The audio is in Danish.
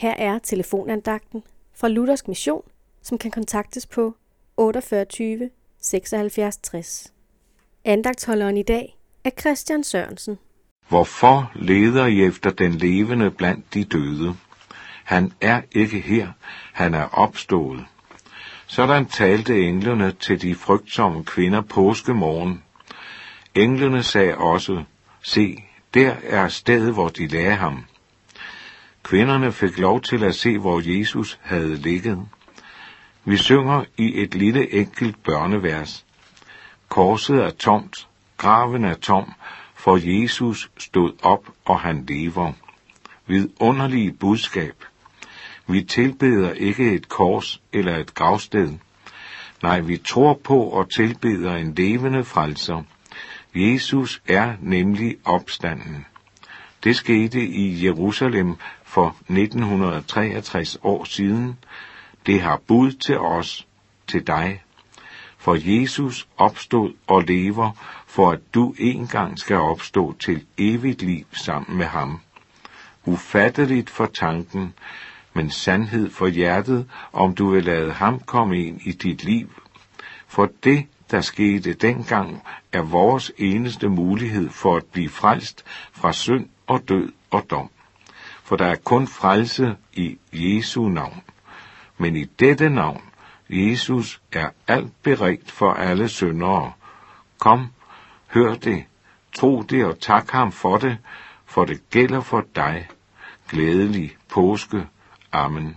Her er telefonandagten fra Luthersk Mission, som kan kontaktes på 48 76 60. Andagtholderen i dag er Christian Sørensen. Hvorfor leder I efter den levende blandt de døde? Han er ikke her, han er opstået. Sådan talte englene til de frygtsomme kvinder påskemorgen. Englene sagde også, se, der er stedet, hvor de lagde ham. Kvinderne fik lov til at se, hvor Jesus havde ligget. Vi synger i et lille enkelt børnevers. Korset er tomt, graven er tom, for Jesus stod op, og han lever. Vidunderlige budskab. Vi tilbeder ikke et kors eller et gravsted. Nej, vi tror på og tilbeder en levende frelser. Jesus er nemlig opstanden. Det skete i Jerusalem for 1963 år siden. Det har bud til os, til dig. For Jesus opstod og lever, for at du engang skal opstå til evigt liv sammen med ham. Ufatteligt for tanken, men sandhed for hjertet, om du vil lade ham komme ind i dit liv. For det, der skete dengang, er vores eneste mulighed for at blive frelst fra synd og død og dom. For der er kun frelse i Jesu navn. Men i dette navn, Jesus, er alt beredt for alle syndere. Kom, hør det, tro det og tak ham for det, for det gælder for dig. Glædelig påske. Amen.